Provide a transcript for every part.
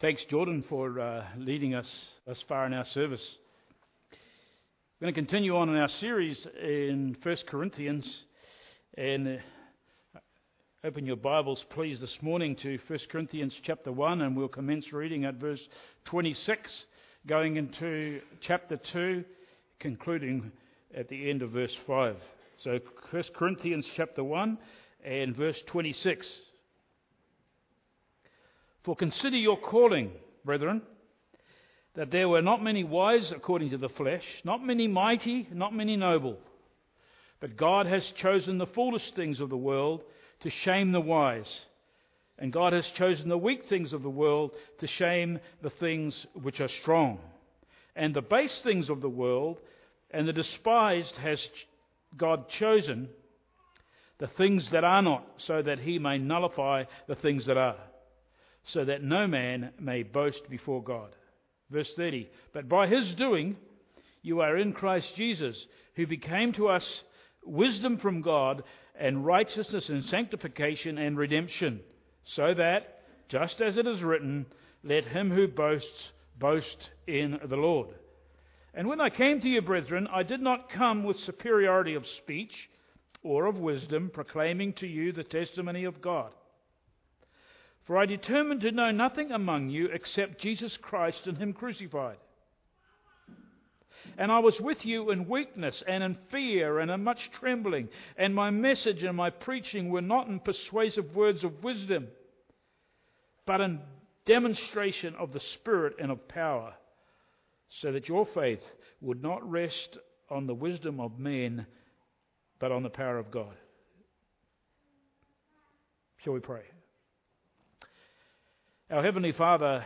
Thanks, Jordan, for uh, leading us thus far in our service. We're going to continue on in our series in 1 Corinthians. And uh, open your Bibles, please, this morning to 1 Corinthians chapter 1, and we'll commence reading at verse 26, going into chapter 2, concluding at the end of verse 5. So 1 Corinthians chapter 1 and verse 26. For consider your calling, brethren, that there were not many wise according to the flesh, not many mighty, not many noble. But God has chosen the foolish things of the world to shame the wise. And God has chosen the weak things of the world to shame the things which are strong. And the base things of the world and the despised has God chosen, the things that are not, so that he may nullify the things that are so that no man may boast before God. Verse 30 But by his doing, you are in Christ Jesus, who became to us wisdom from God and righteousness and sanctification and redemption, so that, just as it is written, let him who boasts boast in the Lord. And when I came to you, brethren, I did not come with superiority of speech or of wisdom, proclaiming to you the testimony of God. For I determined to know nothing among you except Jesus Christ and Him crucified. And I was with you in weakness and in fear and in much trembling. And my message and my preaching were not in persuasive words of wisdom, but in demonstration of the Spirit and of power, so that your faith would not rest on the wisdom of men, but on the power of God. Shall we pray? Our Heavenly Father,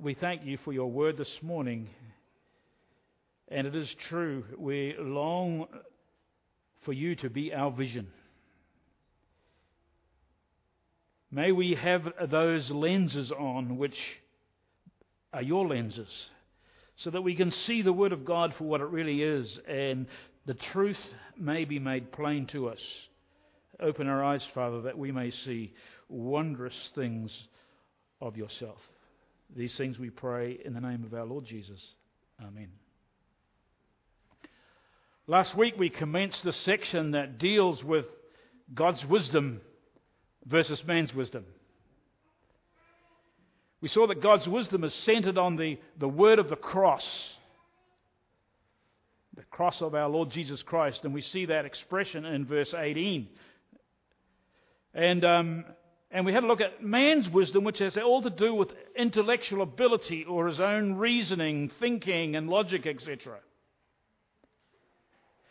we thank you for your word this morning. And it is true, we long for you to be our vision. May we have those lenses on which are your lenses, so that we can see the Word of God for what it really is, and the truth may be made plain to us. Open our eyes, Father, that we may see wondrous things of yourself. These things we pray in the name of our Lord Jesus. Amen. Last week we commenced the section that deals with God's wisdom versus man's wisdom. We saw that God's wisdom is centered on the, the word of the cross, the cross of our Lord Jesus Christ, and we see that expression in verse 18. And um, and we had a look at man's wisdom, which has all to do with intellectual ability or his own reasoning, thinking, and logic, etc.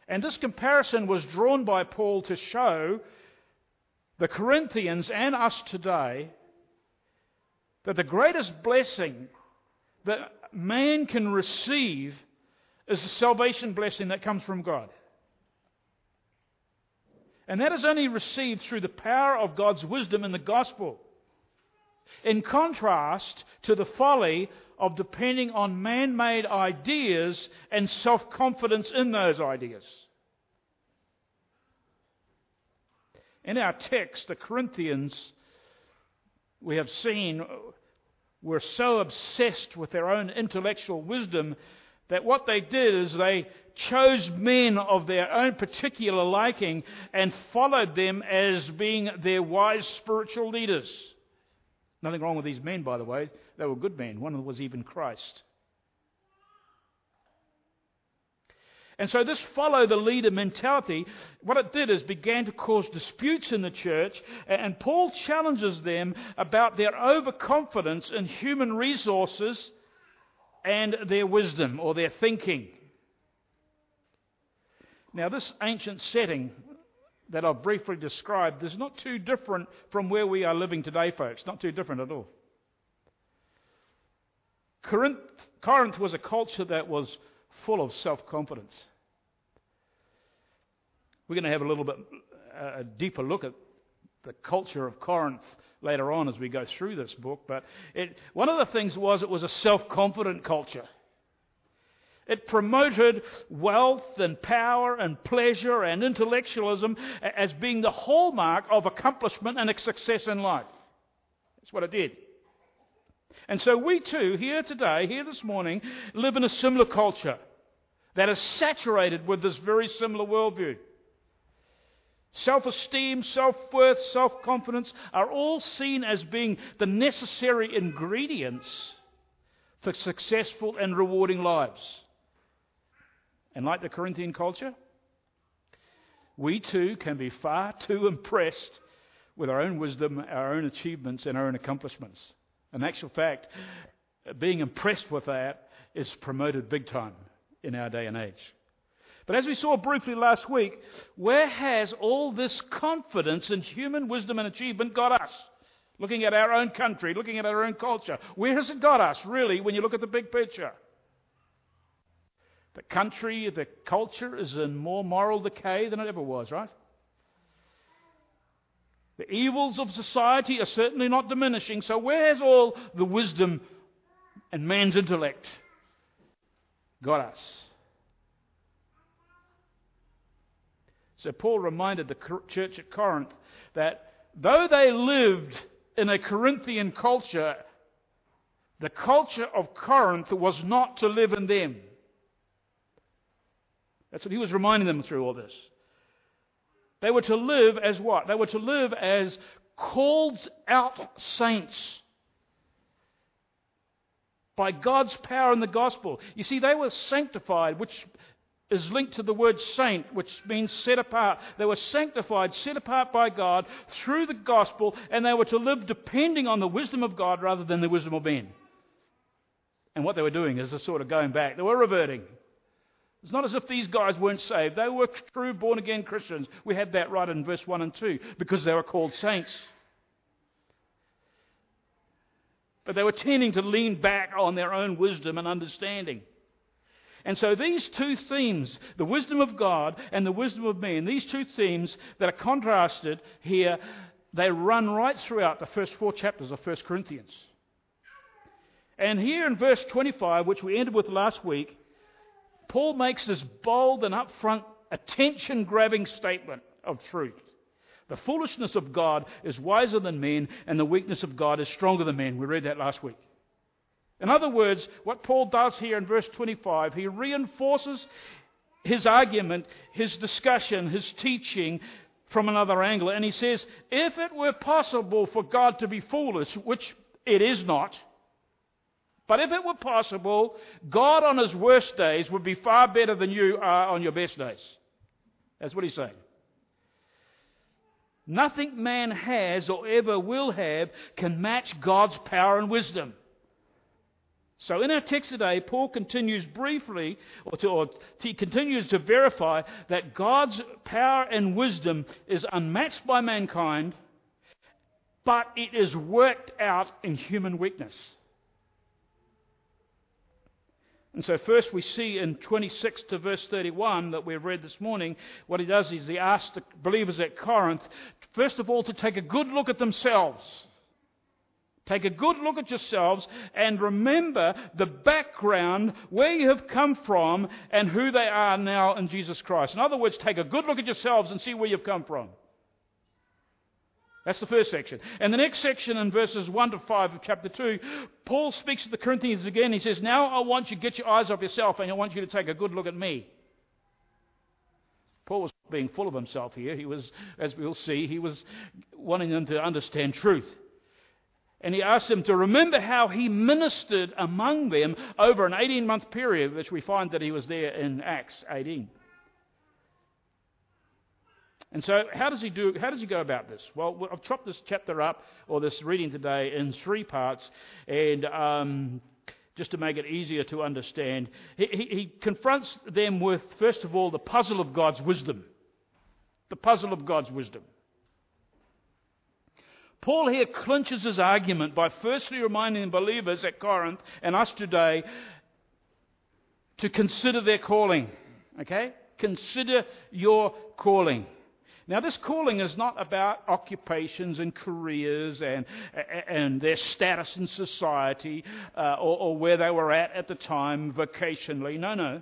And this comparison was drawn by Paul to show the Corinthians and us today that the greatest blessing that man can receive is the salvation blessing that comes from God. And that is only received through the power of God's wisdom in the gospel. In contrast to the folly of depending on man made ideas and self confidence in those ideas. In our text, the Corinthians, we have seen, were so obsessed with their own intellectual wisdom that what they did is they chose men of their own particular liking and followed them as being their wise spiritual leaders. Nothing wrong with these men, by the way. They were good men. One of them was even Christ. And so, this follow the leader mentality, what it did is began to cause disputes in the church, and Paul challenges them about their overconfidence in human resources and their wisdom or their thinking. Now, this ancient setting that I've briefly described is not too different from where we are living today, folks. Not too different at all. Corinth, Corinth was a culture that was full of self confidence. We're going to have a little bit uh, a deeper look at the culture of Corinth later on as we go through this book. But it, one of the things was it was a self confident culture. It promoted wealth and power and pleasure and intellectualism as being the hallmark of accomplishment and success in life. That's what it did. And so we too, here today, here this morning, live in a similar culture that is saturated with this very similar worldview. Self esteem, self worth, self confidence are all seen as being the necessary ingredients for successful and rewarding lives. And like the Corinthian culture, we too can be far too impressed with our own wisdom, our own achievements, and our own accomplishments. In actual fact, being impressed with that is promoted big time in our day and age. But as we saw briefly last week, where has all this confidence in human wisdom and achievement got us? Looking at our own country, looking at our own culture, where has it got us, really, when you look at the big picture? The country, the culture is in more moral decay than it ever was, right? The evils of society are certainly not diminishing, so where's all the wisdom and man's intellect got us? So Paul reminded the church at Corinth that though they lived in a Corinthian culture, the culture of Corinth was not to live in them. That's what he was reminding them through all this. They were to live as what? They were to live as called out saints by God's power in the gospel. You see, they were sanctified, which is linked to the word saint, which means set apart. They were sanctified, set apart by God through the gospel, and they were to live depending on the wisdom of God rather than the wisdom of men. And what they were doing is a sort of going back. They were reverting. It's not as if these guys weren't saved. They were true born again Christians. We had that right in verse 1 and 2 because they were called saints. But they were tending to lean back on their own wisdom and understanding. And so these two themes, the wisdom of God and the wisdom of man, these two themes that are contrasted here, they run right throughout the first four chapters of 1 Corinthians. And here in verse 25, which we ended with last week, Paul makes this bold and upfront, attention grabbing statement of truth. The foolishness of God is wiser than men, and the weakness of God is stronger than men. We read that last week. In other words, what Paul does here in verse 25, he reinforces his argument, his discussion, his teaching from another angle. And he says, if it were possible for God to be foolish, which it is not, but if it were possible, God on his worst days would be far better than you are on your best days. That's what he's saying. Nothing man has or ever will have can match God's power and wisdom. So in our text today, Paul continues briefly, or, to, or he continues to verify that God's power and wisdom is unmatched by mankind, but it is worked out in human weakness. And so, first we see in 26 to verse 31 that we've read this morning, what he does is he asks the believers at Corinth, first of all, to take a good look at themselves. Take a good look at yourselves and remember the background, where you have come from, and who they are now in Jesus Christ. In other words, take a good look at yourselves and see where you've come from. That's the first section. And the next section in verses 1 to 5 of chapter 2, Paul speaks to the Corinthians again. He says, Now I want you to get your eyes off yourself and I want you to take a good look at me. Paul was being full of himself here. He was, as we'll see, he was wanting them to understand truth. And he asked them to remember how he ministered among them over an 18 month period, which we find that he was there in Acts 18. And so, how does he do? How does he go about this? Well, I've chopped this chapter up, or this reading today, in three parts, and um, just to make it easier to understand, he, he, he confronts them with, first of all, the puzzle of God's wisdom. The puzzle of God's wisdom. Paul here clinches his argument by firstly reminding believers at Corinth and us today to consider their calling. Okay? Consider your calling. Now, this calling is not about occupations and careers and, and their status in society uh, or, or where they were at at the time vocationally. No, no.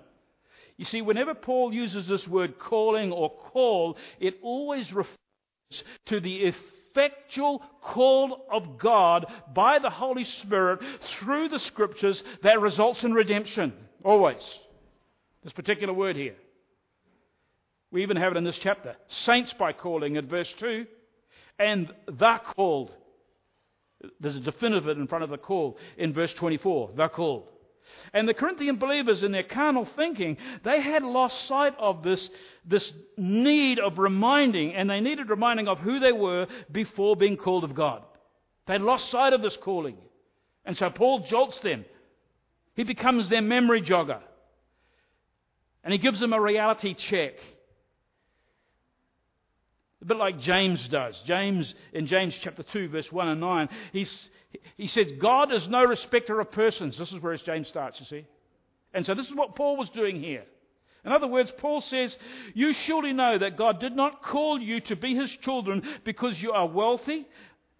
You see, whenever Paul uses this word calling or call, it always refers to the effectual call of God by the Holy Spirit through the Scriptures that results in redemption. Always. This particular word here. We even have it in this chapter. Saints by calling at verse 2, and the called. There's a definitive in front of the call in verse 24. The called. And the Corinthian believers, in their carnal thinking, they had lost sight of this, this need of reminding, and they needed reminding of who they were before being called of God. They lost sight of this calling. And so Paul jolts them. He becomes their memory jogger. And he gives them a reality check. A bit like James does. James, in James chapter 2, verse 1 and 9, he's, he says, God is no respecter of persons. This is where James starts, you see. And so this is what Paul was doing here. In other words, Paul says, You surely know that God did not call you to be his children because you are wealthy,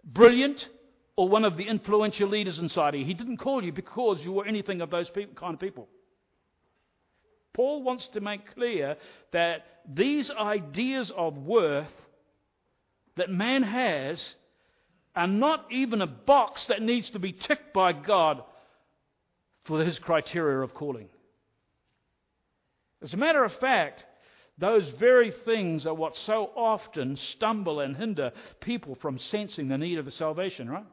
brilliant, or one of the influential leaders in society. He didn't call you because you were anything of those people, kind of people. Paul wants to make clear that these ideas of worth that man has are not even a box that needs to be ticked by God for his criteria of calling. As a matter of fact, those very things are what so often stumble and hinder people from sensing the need of the salvation, right?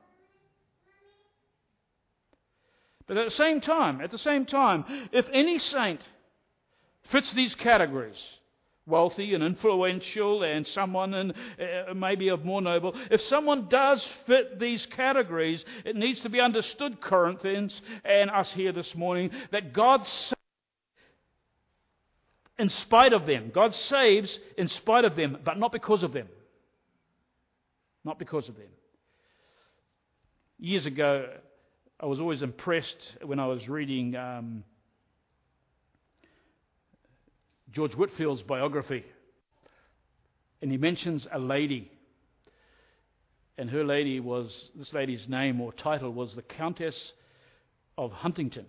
But at the same time, at the same time, if any saint fits these categories, wealthy and influential and someone and uh, maybe of more noble. If someone does fit these categories, it needs to be understood, Corinthians and us here this morning, that God saves in spite of them. God saves in spite of them, but not because of them. Not because of them. Years ago, I was always impressed when I was reading. Um, George Whitefield's biography. And he mentions a lady. And her lady was, this lady's name or title was the Countess of Huntingdon.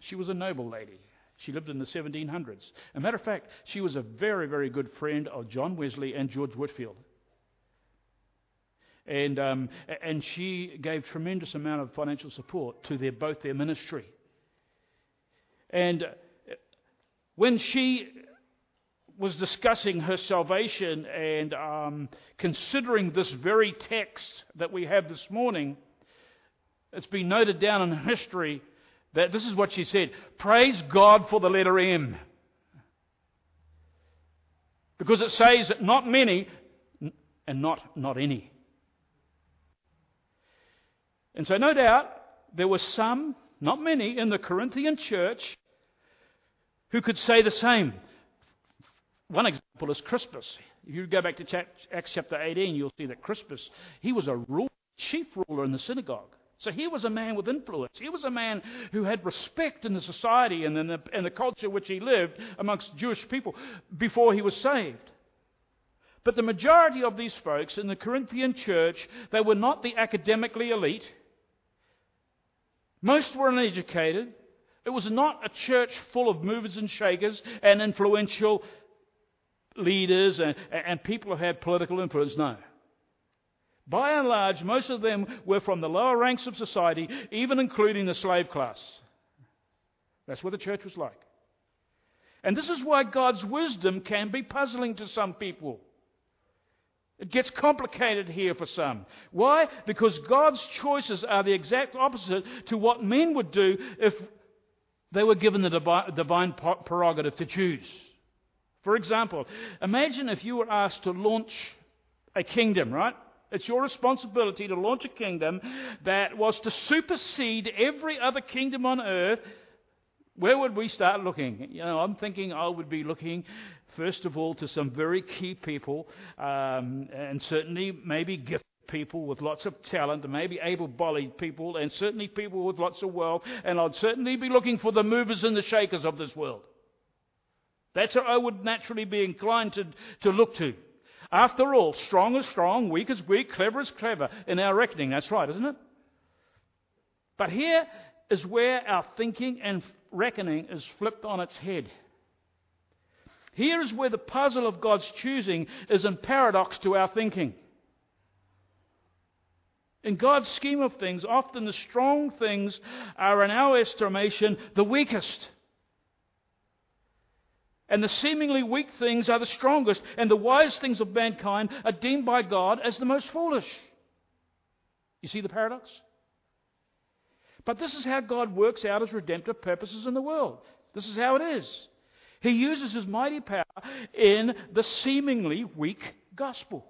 She was a noble lady. She lived in the 1700s. As a matter of fact, she was a very, very good friend of John Wesley and George Whitefield. And, um, and she gave tremendous amount of financial support to their, both their ministry. And when she was discussing her salvation and um, considering this very text that we have this morning, it's been noted down in history that this is what she said Praise God for the letter M. Because it says that not many and not, not any. And so, no doubt, there were some, not many, in the Corinthian church who could say the same. One example is Crispus. If you go back to Acts chapter 18, you'll see that Crispus, he was a ruler, chief ruler in the synagogue. So he was a man with influence. He was a man who had respect in the society and in the, in the culture which he lived amongst Jewish people before he was saved. But the majority of these folks in the Corinthian church, they were not the academically elite. Most were uneducated. It was not a church full of movers and shakers and influential leaders and, and people who had political influence. No. By and large, most of them were from the lower ranks of society, even including the slave class. That's what the church was like. And this is why God's wisdom can be puzzling to some people. It gets complicated here for some. Why? Because God's choices are the exact opposite to what men would do if they were given the divine prerogative to choose. For example, imagine if you were asked to launch a kingdom, right? It's your responsibility to launch a kingdom that was to supersede every other kingdom on earth. Where would we start looking? You know, I'm thinking I would be looking, first of all, to some very key people, um, and certainly maybe gifted people with lots of talent, maybe able bodied people, and certainly people with lots of wealth, and I'd certainly be looking for the movers and the shakers of this world. That's what I would naturally be inclined to, to look to. After all, strong is strong, weak is weak, clever is clever in our reckoning. That's right, isn't it? But here is where our thinking and reckoning is flipped on its head. Here is where the puzzle of God's choosing is in paradox to our thinking. In God's scheme of things, often the strong things are, in our estimation, the weakest. And the seemingly weak things are the strongest, and the wise things of mankind are deemed by God as the most foolish. You see the paradox? But this is how God works out his redemptive purposes in the world. This is how it is. He uses his mighty power in the seemingly weak gospel.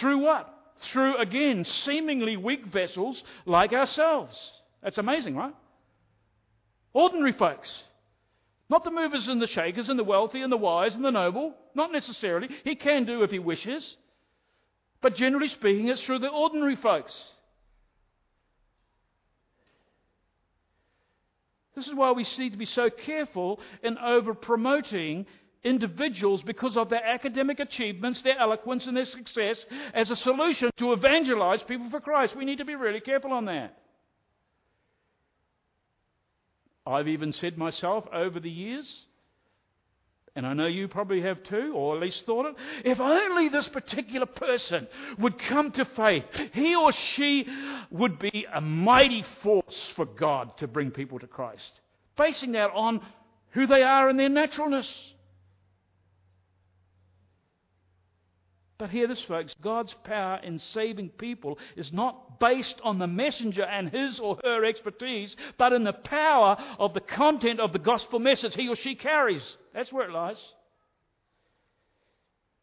Through what? Through, again, seemingly weak vessels like ourselves. That's amazing, right? Ordinary folks. Not the movers and the shakers and the wealthy and the wise and the noble. Not necessarily. He can do if he wishes. But generally speaking, it's through the ordinary folks. This is why we need to be so careful in over promoting individuals because of their academic achievements, their eloquence, and their success as a solution to evangelize people for Christ. We need to be really careful on that. I've even said myself over the years, and I know you probably have too, or at least thought it, if only this particular person would come to faith, he or she would be a mighty force for God to bring people to Christ. Basing that on who they are in their naturalness. But hear this, folks God's power in saving people is not based on the messenger and his or her expertise, but in the power of the content of the gospel message he or she carries. That's where it lies.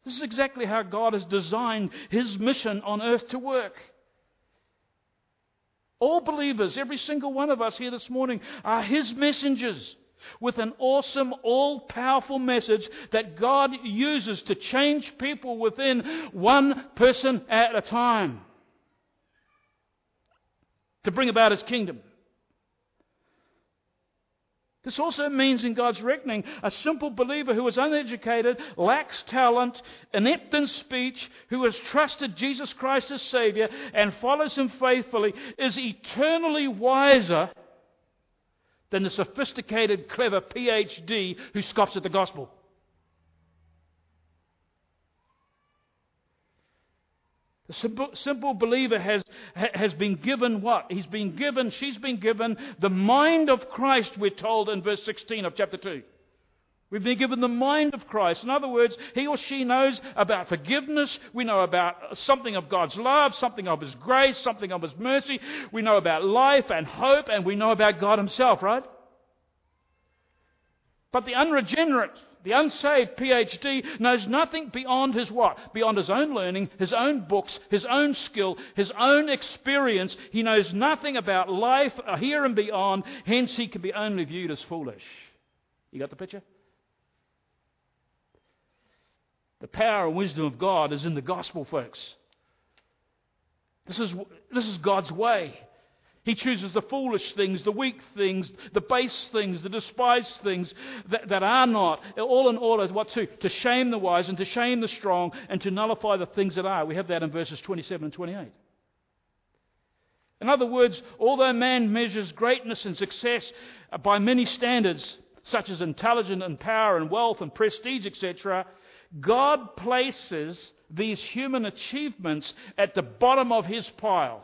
This is exactly how God has designed his mission on earth to work. All believers, every single one of us here this morning, are his messengers with an awesome, all powerful message that God uses to change people within one person at a time to bring about his kingdom. This also means, in God's reckoning, a simple believer who is uneducated, lacks talent, inept in speech, who has trusted Jesus Christ as Savior and follows Him faithfully, is eternally wiser than the sophisticated, clever PhD who scoffs at the gospel. The simple, believer has, has been given what? He's been given, she's been given the mind of Christ, we're told in verse 16 of chapter 2. We've been given the mind of Christ. In other words, he or she knows about forgiveness. We know about something of God's love, something of His grace, something of His mercy. We know about life and hope, and we know about God Himself, right? But the unregenerate, the unsaved PhD knows nothing beyond his what? Beyond his own learning, his own books, his own skill, his own experience. He knows nothing about life here and beyond. Hence, he can be only viewed as foolish. You got the picture? The power and wisdom of God is in the gospel, folks. This is, this is God's way. He chooses the foolish things, the weak things, the base things, the despised things that, that are not, all in order what to, to shame the wise and to shame the strong and to nullify the things that are. We have that in verses 27 and 28. In other words, although man measures greatness and success by many standards, such as intelligence and power and wealth and prestige, etc., God places these human achievements at the bottom of his pile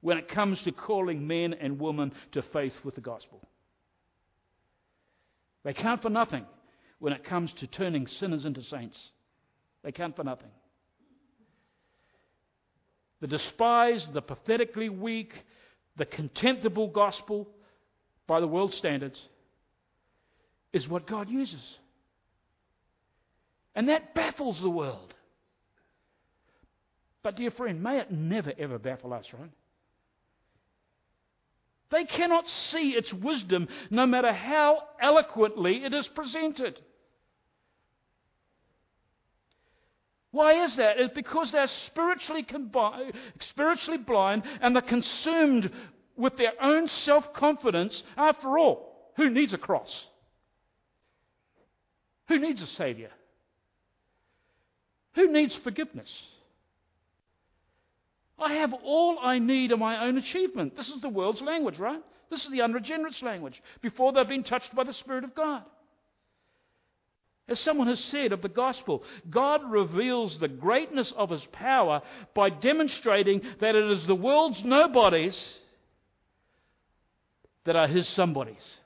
when it comes to calling men and women to faith with the gospel. They count for nothing when it comes to turning sinners into saints. They count for nothing. The despised, the pathetically weak, the contemptible gospel by the world's standards is what God uses. And that baffles the world. But, dear friend, may it never ever baffle us, right? They cannot see its wisdom no matter how eloquently it is presented. Why is that? It's because they're spiritually, spiritually blind and they're consumed with their own self confidence. After all, who needs a cross? Who needs a Savior? Who needs forgiveness? I have all I need in my own achievement. This is the world's language, right? This is the unregenerate's language before they've been touched by the Spirit of God. As someone has said of the gospel, God reveals the greatness of his power by demonstrating that it is the world's nobodies that are his somebodies.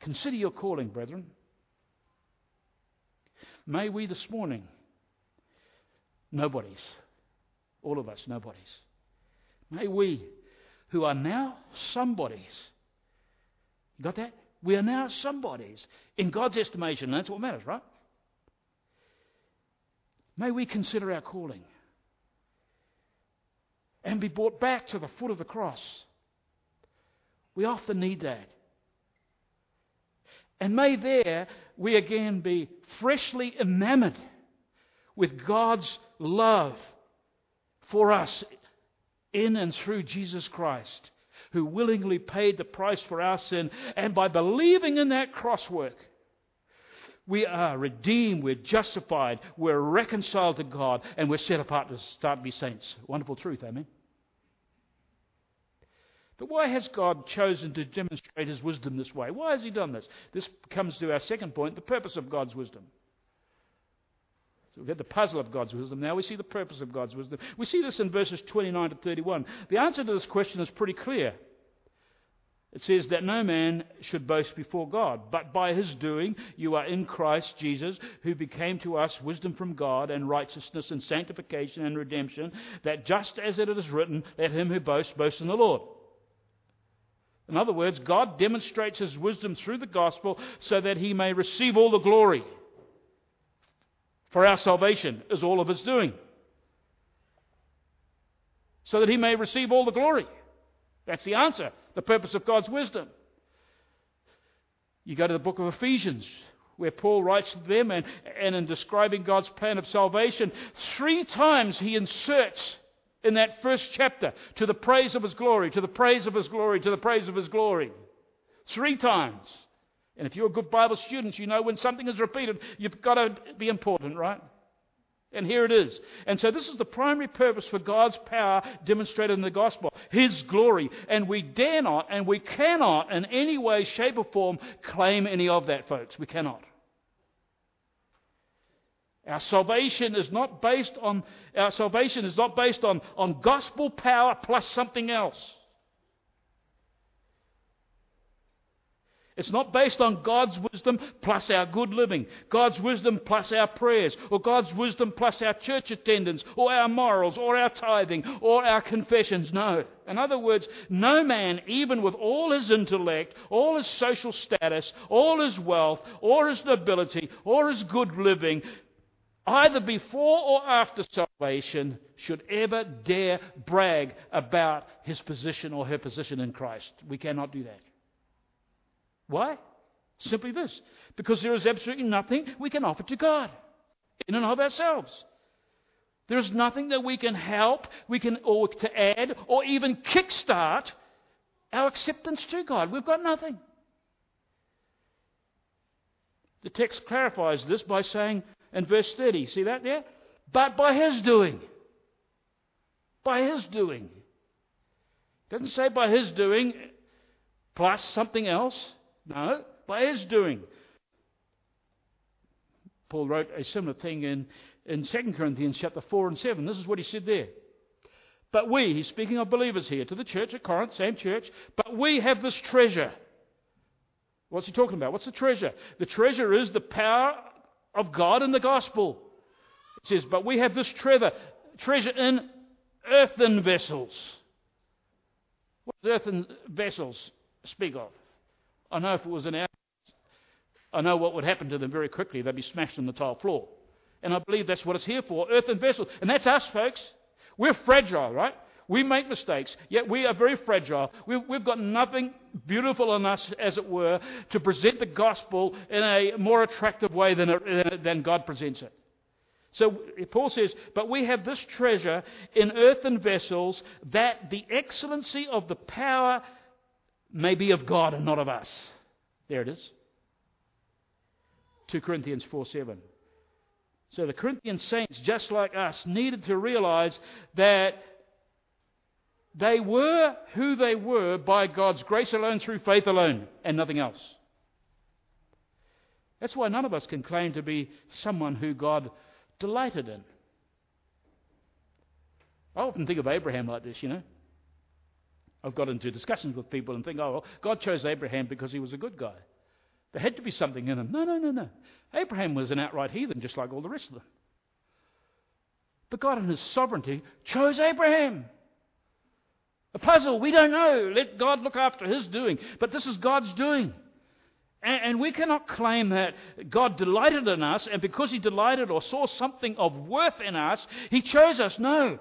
Consider your calling, brethren. May we this morning, nobodies, all of us nobodies, may we who are now somebodies, you got that? We are now somebodies in God's estimation, and that's what matters, right? May we consider our calling and be brought back to the foot of the cross. We often need that. And may there we again be freshly enamored with God's love for us in and through Jesus Christ, who willingly paid the price for our sin. And by believing in that cross work, we are redeemed, we're justified, we're reconciled to God, and we're set apart to start to be saints. Wonderful truth, amen. But why has God chosen to demonstrate his wisdom this way? Why has he done this? This comes to our second point the purpose of God's wisdom. So we've had the puzzle of God's wisdom. Now we see the purpose of God's wisdom. We see this in verses 29 to 31. The answer to this question is pretty clear. It says that no man should boast before God, but by his doing you are in Christ Jesus, who became to us wisdom from God and righteousness and sanctification and redemption, that just as it is written, let him who boasts boast in the Lord. In other words, God demonstrates his wisdom through the gospel so that he may receive all the glory. For our salvation is all of his doing. So that he may receive all the glory. That's the answer, the purpose of God's wisdom. You go to the book of Ephesians, where Paul writes to them, and, and in describing God's plan of salvation, three times he inserts in that first chapter to the praise of his glory, to the praise of his glory, to the praise of his glory. Three times. And if you're a good Bible student, you know when something is repeated, you've got to be important, right? And here it is. And so this is the primary purpose for God's power demonstrated in the gospel His glory. And we dare not and we cannot in any way, shape, or form claim any of that, folks. We cannot. Our salvation is not based on our salvation is not based on, on gospel power plus something else. It's not based on God's wisdom plus our good living, God's wisdom plus our prayers, or God's wisdom plus our church attendance, or our morals, or our tithing, or our confessions. No. In other words, no man, even with all his intellect, all his social status, all his wealth, or his nobility, or his good living, either before or after salvation, should ever dare brag about his position or her position in Christ. We cannot do that. Why? Simply this because there is absolutely nothing we can offer to God in and of ourselves. There is nothing that we can help, we can or to add, or even kickstart our acceptance to God. We've got nothing. The text clarifies this by saying, and verse 30. See that there? But by his doing. By his doing. Doesn't say by his doing plus something else. No, by his doing. Paul wrote a similar thing in, in 2 Corinthians chapter 4 and 7. This is what he said there. But we, he's speaking of believers here, to the church at Corinth, same church, but we have this treasure. What's he talking about? What's the treasure? The treasure is the power of God in the gospel. It says, But we have this treasure, treasure in earthen vessels. What does earthen vessels speak of? I know if it was an our I know what would happen to them very quickly. They'd be smashed on the tile floor. And I believe that's what it's here for earthen vessels. And that's us, folks. We're fragile, right? We make mistakes, yet we are very fragile. We've, we've, got nothing beautiful in us, as it were, to present the gospel in a more attractive way than, than God presents it. So Paul says, But we have this treasure in earthen vessels, that the excellency of the power may be of God and not of us. There it is. 2 Corinthians 4 7. So the Corinthian saints, just like us, needed to realize that they were who they were by God's grace alone, through faith alone, and nothing else. That's why none of us can claim to be someone who God delighted in. I often think of Abraham like this, you know. I've got into discussions with people and think, oh, well, God chose Abraham because he was a good guy. There had to be something in him. No, no, no, no. Abraham was an outright heathen, just like all the rest of them. But God, in his sovereignty, chose Abraham. Puzzle, we don't know. Let God look after his doing. But this is God's doing. And, we cannot claim that God delighted in us, and because He delighted or saw something of worth in us, He chose us. No.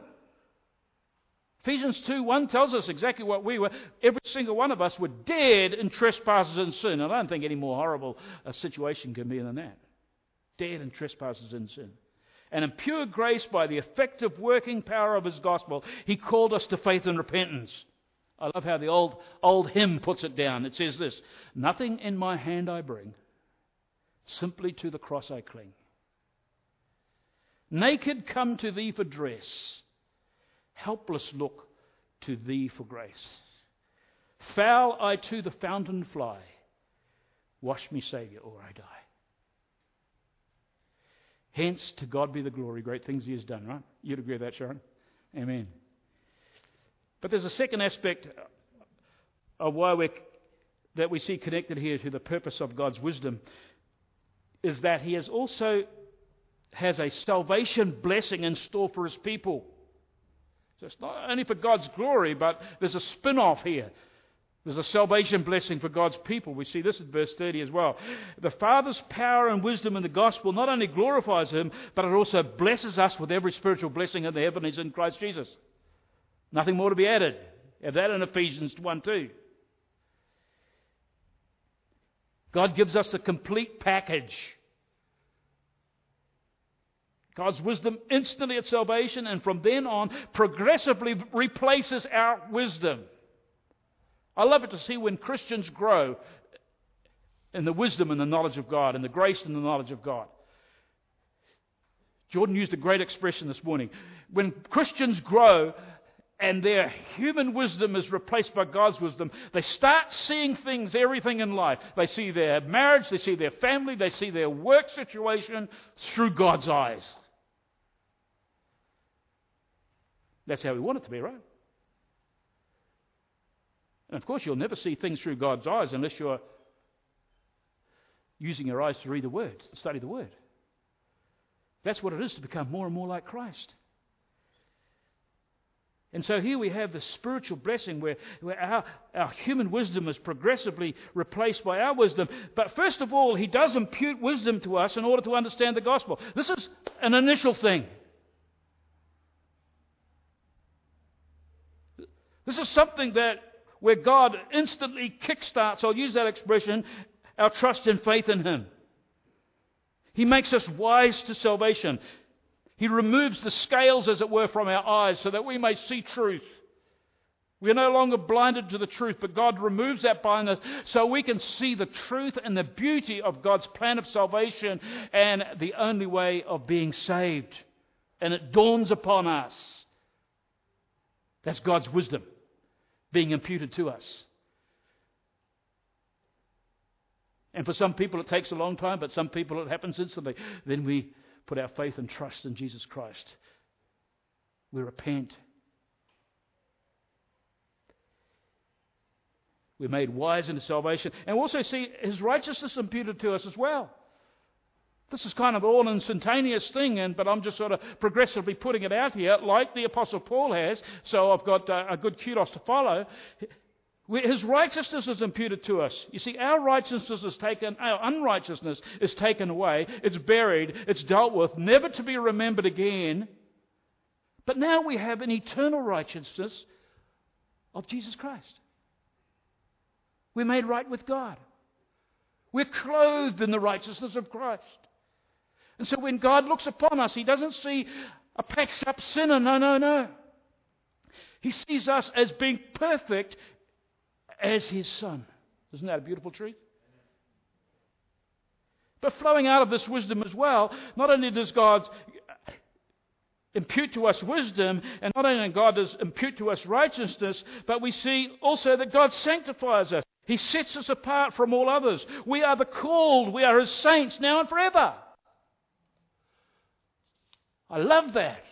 Ephesians 2 1 tells us exactly what we were. Every single one of us were dead in trespasses and sin. And I don't think any more horrible a situation can be than that. Dead in trespasses and sin. And in pure grace, by the effective working power of His gospel, He called us to faith and repentance. I love how the old, old hymn puts it down. It says this Nothing in my hand I bring, simply to the cross I cling. Naked come to thee for dress, helpless look to thee for grace. Foul I to the fountain fly, wash me, Saviour, or I die. Hence, to God be the glory, great things He has done, right? You'd agree with that, Sharon? Amen. But there's a second aspect of why we that we see connected here to the purpose of God's wisdom is that He has also has a salvation blessing in store for His people. So it's not only for God's glory, but there's a spin off here. There's a salvation blessing for God's people. We see this in verse 30 as well. The Father's power and wisdom in the gospel not only glorifies Him, but it also blesses us with every spiritual blessing in the heavens in Christ Jesus. Nothing more to be added. Have that in Ephesians 1 2. God gives us a complete package. God's wisdom instantly at salvation, and from then on, progressively replaces our wisdom. I love it to see when Christians grow in the wisdom and the knowledge of God, and the grace and the knowledge of God. Jordan used a great expression this morning. When Christians grow, and their human wisdom is replaced by God's wisdom, they start seeing things, everything in life. They see their marriage, they see their family, they see their work situation through God's eyes. That's how we want it to be, right? And of course, you'll never see things through God's eyes unless you're using your eyes to read the Word, to study the Word. That's what it is to become more and more like Christ. And so here we have the spiritual blessing where, where our, our human wisdom is progressively replaced by our wisdom. But first of all, he does impute wisdom to us in order to understand the gospel. This is an initial thing. This is something that where God instantly kickstarts, I'll use that expression, our trust and faith in Him. He makes us wise to salvation. He removes the scales, as it were, from our eyes so that we may see truth. We are no longer blinded to the truth, but God removes that blindness so we can see the truth and the beauty of God's plan of salvation and the only way of being saved. And it dawns upon us. That's God's wisdom being imputed to us. And for some people it takes a long time, but some people it happens instantly. Then we put our faith and trust in Jesus Christ. We repent. We're made wise into salvation. And we also see his righteousness imputed to us as well. This is kind of all instantaneous thing, and, but I'm just sort of progressively putting it out here, like the Apostle Paul has, so I've got uh, a good kudos to follow. His righteousness is imputed to us. You see, our righteousness is taken, our unrighteousness is taken away, it's buried, it's dealt with, never to be remembered again. But now we have an eternal righteousness of Jesus Christ. We're made right with God. We're clothed in the righteousness of Christ. And so when God looks upon us, He doesn't see a patched up sinner. No, no, no. He sees us as being perfect as his son. Isn't that a beautiful truth? But flowing out of this wisdom as well, not only does God impute to us wisdom, and not only God does impute to us righteousness, but we see also that God sanctifies us. He sets us apart from all others. We are the called. We are His saints now and forever. I love that.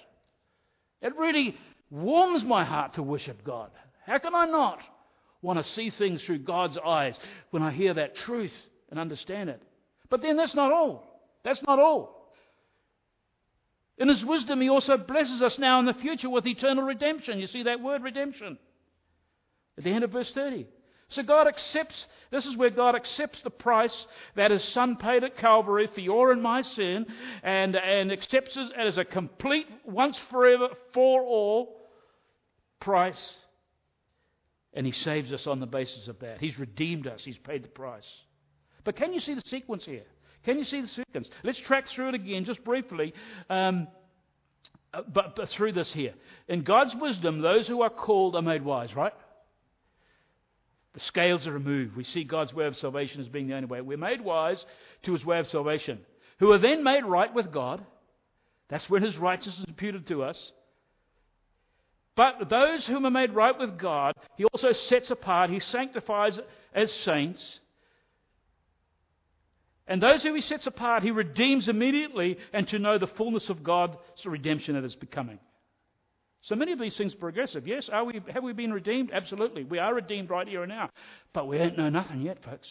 It really warms my heart to worship God. How can I not want to see things through God's eyes when I hear that truth and understand it? But then that's not all. That's not all. In His wisdom, He also blesses us now in the future with eternal redemption. You see that word redemption at the end of verse 30. So God accepts, this is where God accepts the price that His Son paid at Calvary for your and my sin and, and accepts it as a complete, once forever, for all price. And He saves us on the basis of that. He's redeemed us, He's paid the price. But can you see the sequence here? Can you see the sequence? Let's track through it again, just briefly. Um, uh, but, but through this here. In God's wisdom, those who are called are made wise, right? The scales are removed. We see God's way of salvation as being the only way. We're made wise to his way of salvation, who are then made right with God. That's when his righteousness is imputed to us. But those whom are made right with God, he also sets apart, he sanctifies as saints. And those who he sets apart, he redeems immediately and to know the fullness of God's redemption that is becoming. So many of these things are progressive. Yes, are we, have we been redeemed? Absolutely. We are redeemed right here and now. But we don't know nothing yet, folks.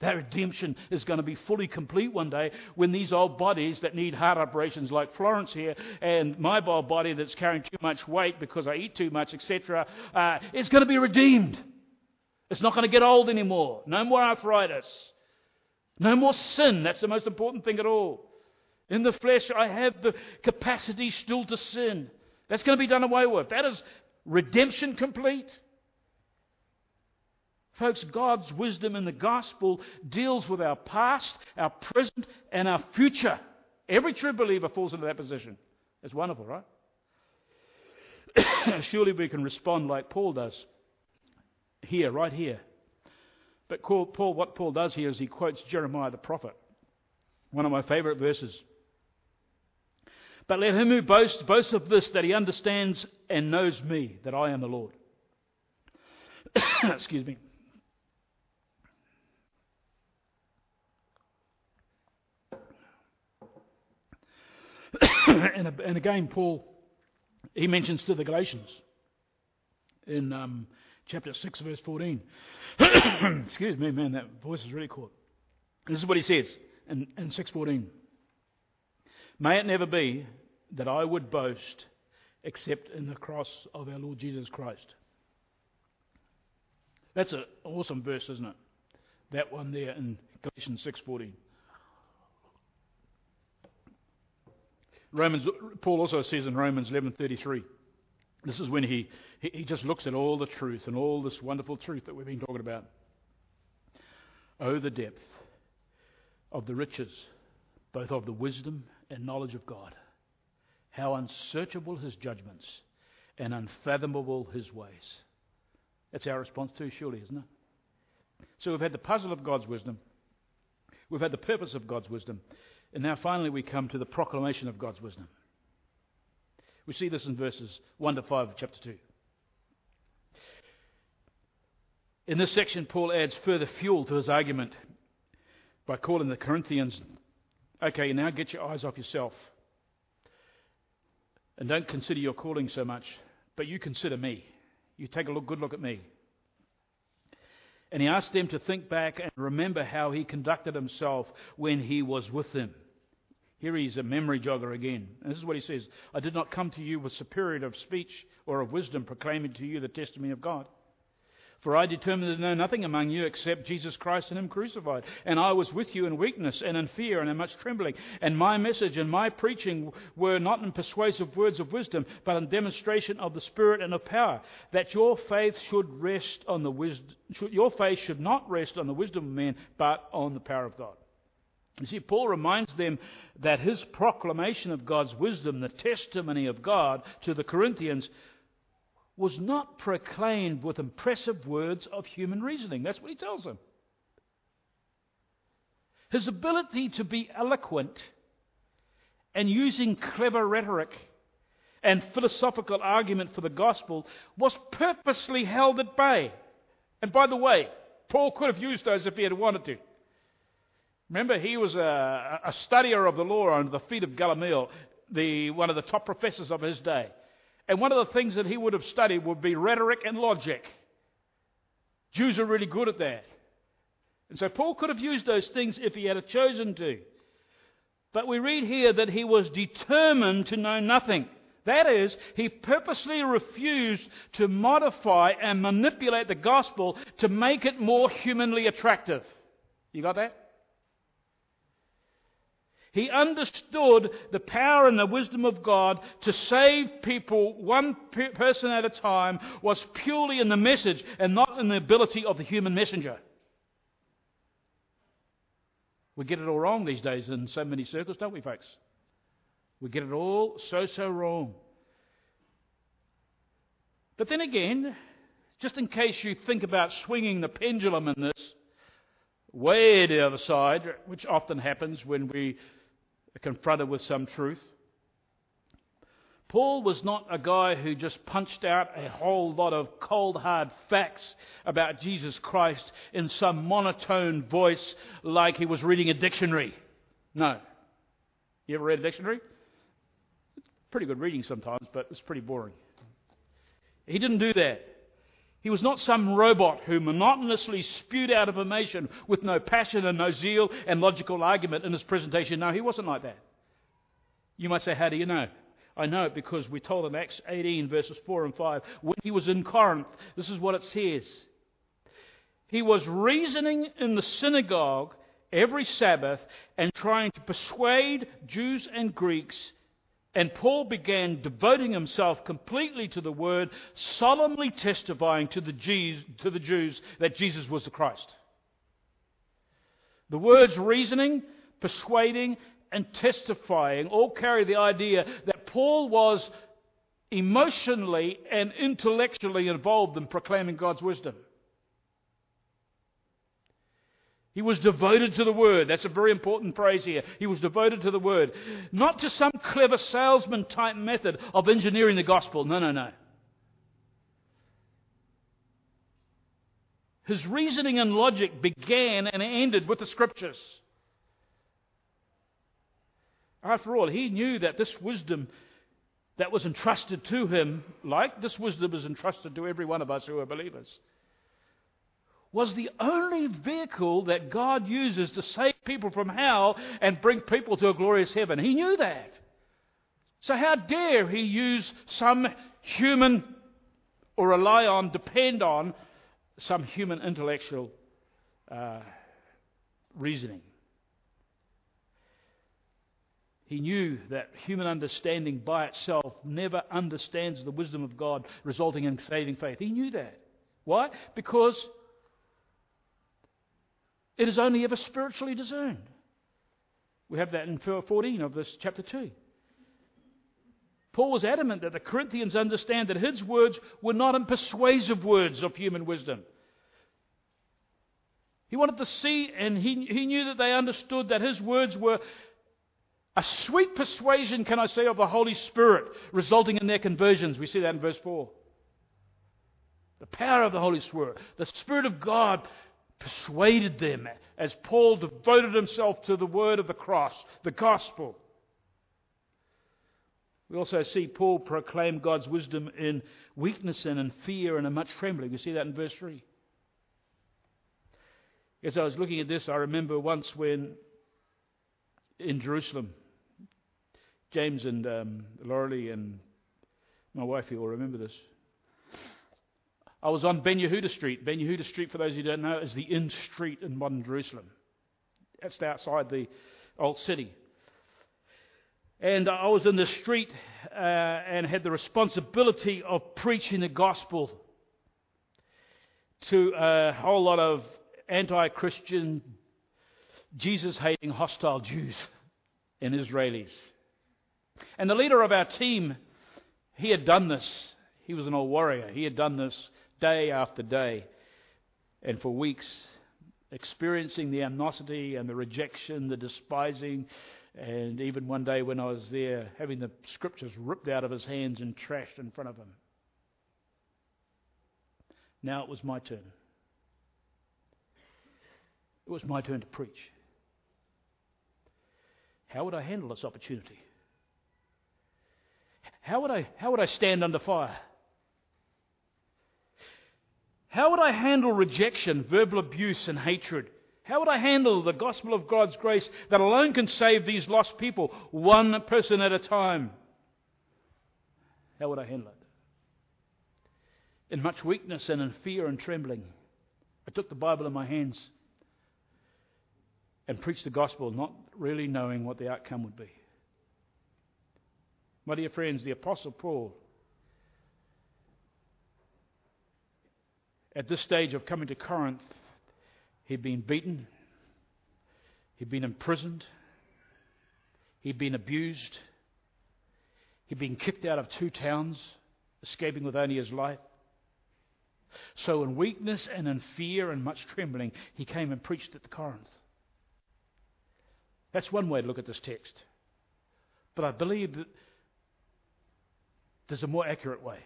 That redemption is going to be fully complete one day when these old bodies that need heart operations, like Florence here, and my old body that's carrying too much weight because I eat too much, etc., uh, is going to be redeemed. It's not going to get old anymore. No more arthritis. No more sin. That's the most important thing at all. In the flesh, I have the capacity still to sin. That's going to be done away with. That is redemption complete. Folks, God's wisdom in the gospel deals with our past, our present, and our future. Every true believer falls into that position. It's wonderful, right? Surely we can respond like Paul does here, right here. But Paul, what Paul does here is he quotes Jeremiah the prophet, one of my favorite verses. But let him who boasts boast of this, that he understands and knows me, that I am the Lord. Excuse me. and, and, again, Paul, he mentions to the Galatians in um, chapter 6, verse 14. Excuse me, man, that voice is really caught. This is what he says in, in 6.14. May it never be that I would boast except in the cross of our Lord Jesus Christ. That's an awesome verse, isn't it? That one there in Galatians 6.14. Romans, Paul also says in Romans 11.33, this is when he, he just looks at all the truth and all this wonderful truth that we've been talking about. Oh, the depth of the riches, both of the wisdom and knowledge of God. How unsearchable his judgments and unfathomable his ways. That's our response too, surely, isn't it? So we've had the puzzle of God's wisdom, we've had the purpose of God's wisdom, and now finally we come to the proclamation of God's wisdom. We see this in verses 1 to 5 of chapter 2. In this section, Paul adds further fuel to his argument by calling the Corinthians, okay, now get your eyes off yourself. And don't consider your calling so much, but you consider me. You take a look, good look at me. And he asked them to think back and remember how he conducted himself when he was with them. Here he's a memory jogger again. And this is what he says I did not come to you with superiority of speech or of wisdom, proclaiming to you the testimony of God. For I determined to know nothing among you except Jesus Christ and Him crucified. And I was with you in weakness and in fear and in much trembling. And my message and my preaching were not in persuasive words of wisdom, but in demonstration of the Spirit and of power, that your faith should rest on the wisdom. Your faith should not rest on the wisdom of men, but on the power of God. You see, Paul reminds them that his proclamation of God's wisdom, the testimony of God to the Corinthians, was not proclaimed with impressive words of human reasoning. That's what he tells them. His ability to be eloquent and using clever rhetoric and philosophical argument for the gospel was purposely held at bay. And by the way, Paul could have used those if he had wanted to. Remember, he was a, a studier of the law under the feet of Gamaliel, the, one of the top professors of his day. And one of the things that he would have studied would be rhetoric and logic. Jews are really good at that. And so Paul could have used those things if he had chosen to. But we read here that he was determined to know nothing. That is, he purposely refused to modify and manipulate the gospel to make it more humanly attractive. You got that? He understood the power and the wisdom of God to save people one person at a time was purely in the message and not in the ability of the human messenger. We get it all wrong these days in so many circles, don't we, folks? We get it all so, so wrong. But then again, just in case you think about swinging the pendulum in this, way to the other side, which often happens when we confronted with some truth. Paul was not a guy who just punched out a whole lot of cold, hard facts about Jesus Christ in some monotone voice like he was reading a dictionary. No. You ever read a dictionary? It's pretty good reading sometimes, but it's pretty boring. He didn't do that. He was not some robot who monotonously spewed out information with no passion and no zeal and logical argument in his presentation. No, he wasn't like that. You might say, How do you know? I know it because we told in Acts 18, verses 4 and 5, when he was in Corinth, this is what it says. He was reasoning in the synagogue every Sabbath and trying to persuade Jews and Greeks and Paul began devoting himself completely to the word, solemnly testifying to the, Jews, to the Jews that Jesus was the Christ. The words reasoning, persuading, and testifying all carry the idea that Paul was emotionally and intellectually involved in proclaiming God's wisdom. He was devoted to the word. That's a very important phrase here. He was devoted to the word. Not to some clever salesman type method of engineering the gospel. No, no, no. His reasoning and logic began and ended with the scriptures. After all, he knew that this wisdom that was entrusted to him, like this wisdom is entrusted to every one of us who are believers, was the only vehicle that God uses to save people from hell and bring people to a glorious heaven. He knew that. So, how dare he use some human or rely on, depend on some human intellectual uh, reasoning? He knew that human understanding by itself never understands the wisdom of God, resulting in saving faith. He knew that. Why? Because it is only ever spiritually discerned. We have that in 14 of this chapter 2. Paul was adamant that the Corinthians understand that his words were not in persuasive words of human wisdom. He wanted to see, and he, he knew that they understood that his words were a sweet persuasion, can I say, of the Holy Spirit, resulting in their conversions. We see that in verse 4. The power of the Holy Spirit, the Spirit of God persuaded them as Paul devoted himself to the word of the cross, the gospel. We also see Paul proclaim God's wisdom in weakness and in fear and in much trembling. We see that in verse 3. As I was looking at this, I remember once when in Jerusalem, James and um, Laurie and my wife, you will remember this. I was on Ben Yehuda Street. Ben Yehuda Street, for those who don't know, is the in street in modern Jerusalem. That's outside the old city. And I was in the street uh, and had the responsibility of preaching the gospel to a whole lot of anti Christian, Jesus hating, hostile Jews and Israelis. And the leader of our team, he had done this. He was an old warrior. He had done this day after day, and for weeks, experiencing the animosity and the rejection, the despising, and even one day when I was there, having the scriptures ripped out of his hands and trashed in front of him. Now it was my turn. it was my turn to preach. How would I handle this opportunity? How would I, how would I stand under fire? How would I handle rejection, verbal abuse, and hatred? How would I handle the gospel of God's grace that alone can save these lost people, one person at a time? How would I handle it? In much weakness and in fear and trembling, I took the Bible in my hands and preached the gospel, not really knowing what the outcome would be. My dear friends, the Apostle Paul, at this stage of coming to Corinth, he'd been beaten, he'd been imprisoned, he'd been abused, he'd been kicked out of two towns, escaping with only his life. So, in weakness and in fear and much trembling, he came and preached at the Corinth. That's one way to look at this text. But I believe that there's a more accurate way.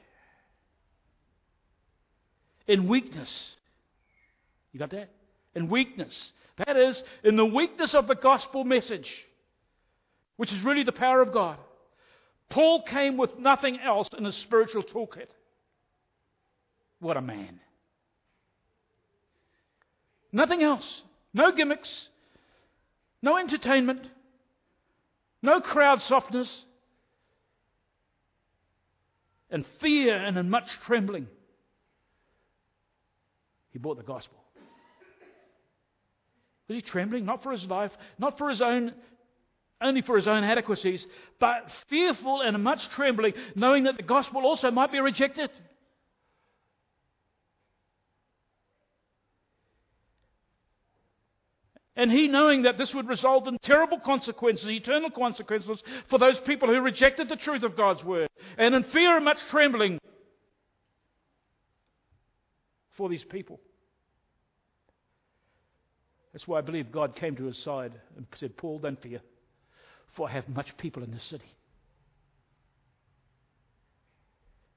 In weakness. You got that? In weakness. That is, in the weakness of the gospel message, which is really the power of God. Paul came with nothing else in his spiritual toolkit. What a man. Nothing else. No gimmicks. No entertainment. No crowd softness in fear and in much trembling, he brought the gospel. Was he trembling? Not for his life, not for his own, only for his own adequacies, but fearful and much trembling, knowing that the gospel also might be rejected. And he knowing that this would result in terrible consequences, eternal consequences, for those people who rejected the truth of God's word. And in fear and much trembling for these people. That's why I believe God came to his side and said, Paul, don't fear, for I have much people in this city.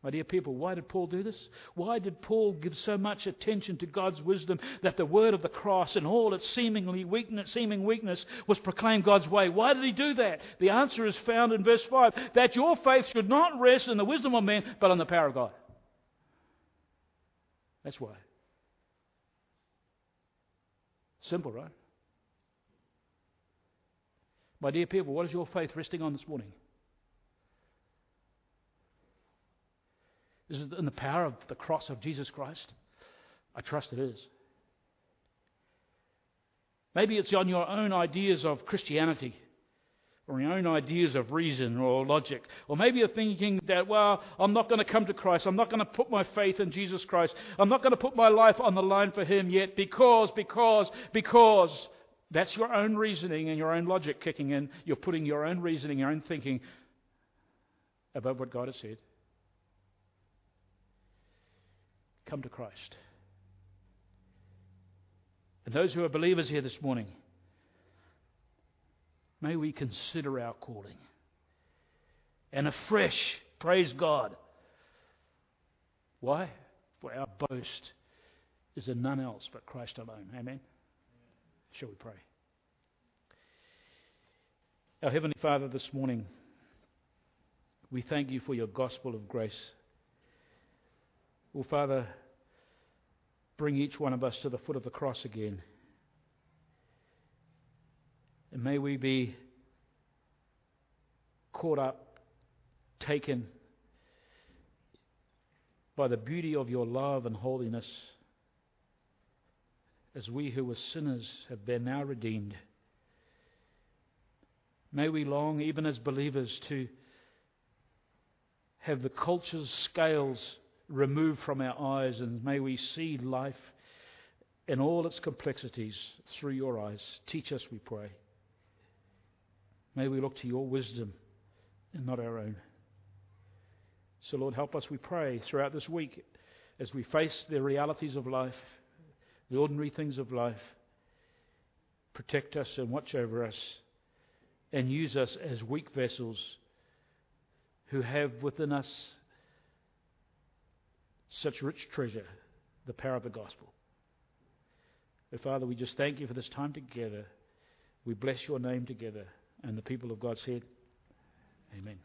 My dear people, why did Paul do this? Why did Paul give so much attention to God's wisdom that the word of the cross and all its seemingly weakness, seeming weakness was proclaimed God's way? Why did he do that? The answer is found in verse 5 that your faith should not rest in the wisdom of men, but on the power of God. That's why. Simple, right? My dear people, what is your faith resting on this morning? Is it in the power of the cross of Jesus Christ? I trust it is. Maybe it's on your own ideas of Christianity or your own ideas of reason or logic. Or maybe you're thinking that, well, I'm not going to come to Christ. I'm not going to put my faith in Jesus Christ. I'm not going to put my life on the line for Him yet because, because, because. That's your own reasoning and your own logic kicking in. You're putting your own reasoning, your own thinking above what God has said. come to Christ. And those who are believers here this morning, may we consider our calling. And afresh, praise God. Why? For our boast is in none else but Christ alone. Amen. Shall we pray? Our Heavenly Father, this morning, we thank you for your gospel of grace. Well, Father, bring each one of us to the foot of the cross again. And may we be caught up, taken by the beauty of your love and holiness, as we who were sinners have been now redeemed. May we long, even as believers, to have the culture's scales removed from our eyes, and may we see life in all its complexities through your eyes. Teach us, we pray. May we look to your wisdom and not our own. So, Lord, help us, we pray, throughout this week as we face the realities of life, the ordinary things of life. Protect us and watch over us, and use us as weak vessels who have within us such rich treasure, the power of the gospel. But Father, we just thank you for this time together. We bless your name together. And the people of God said, Amen.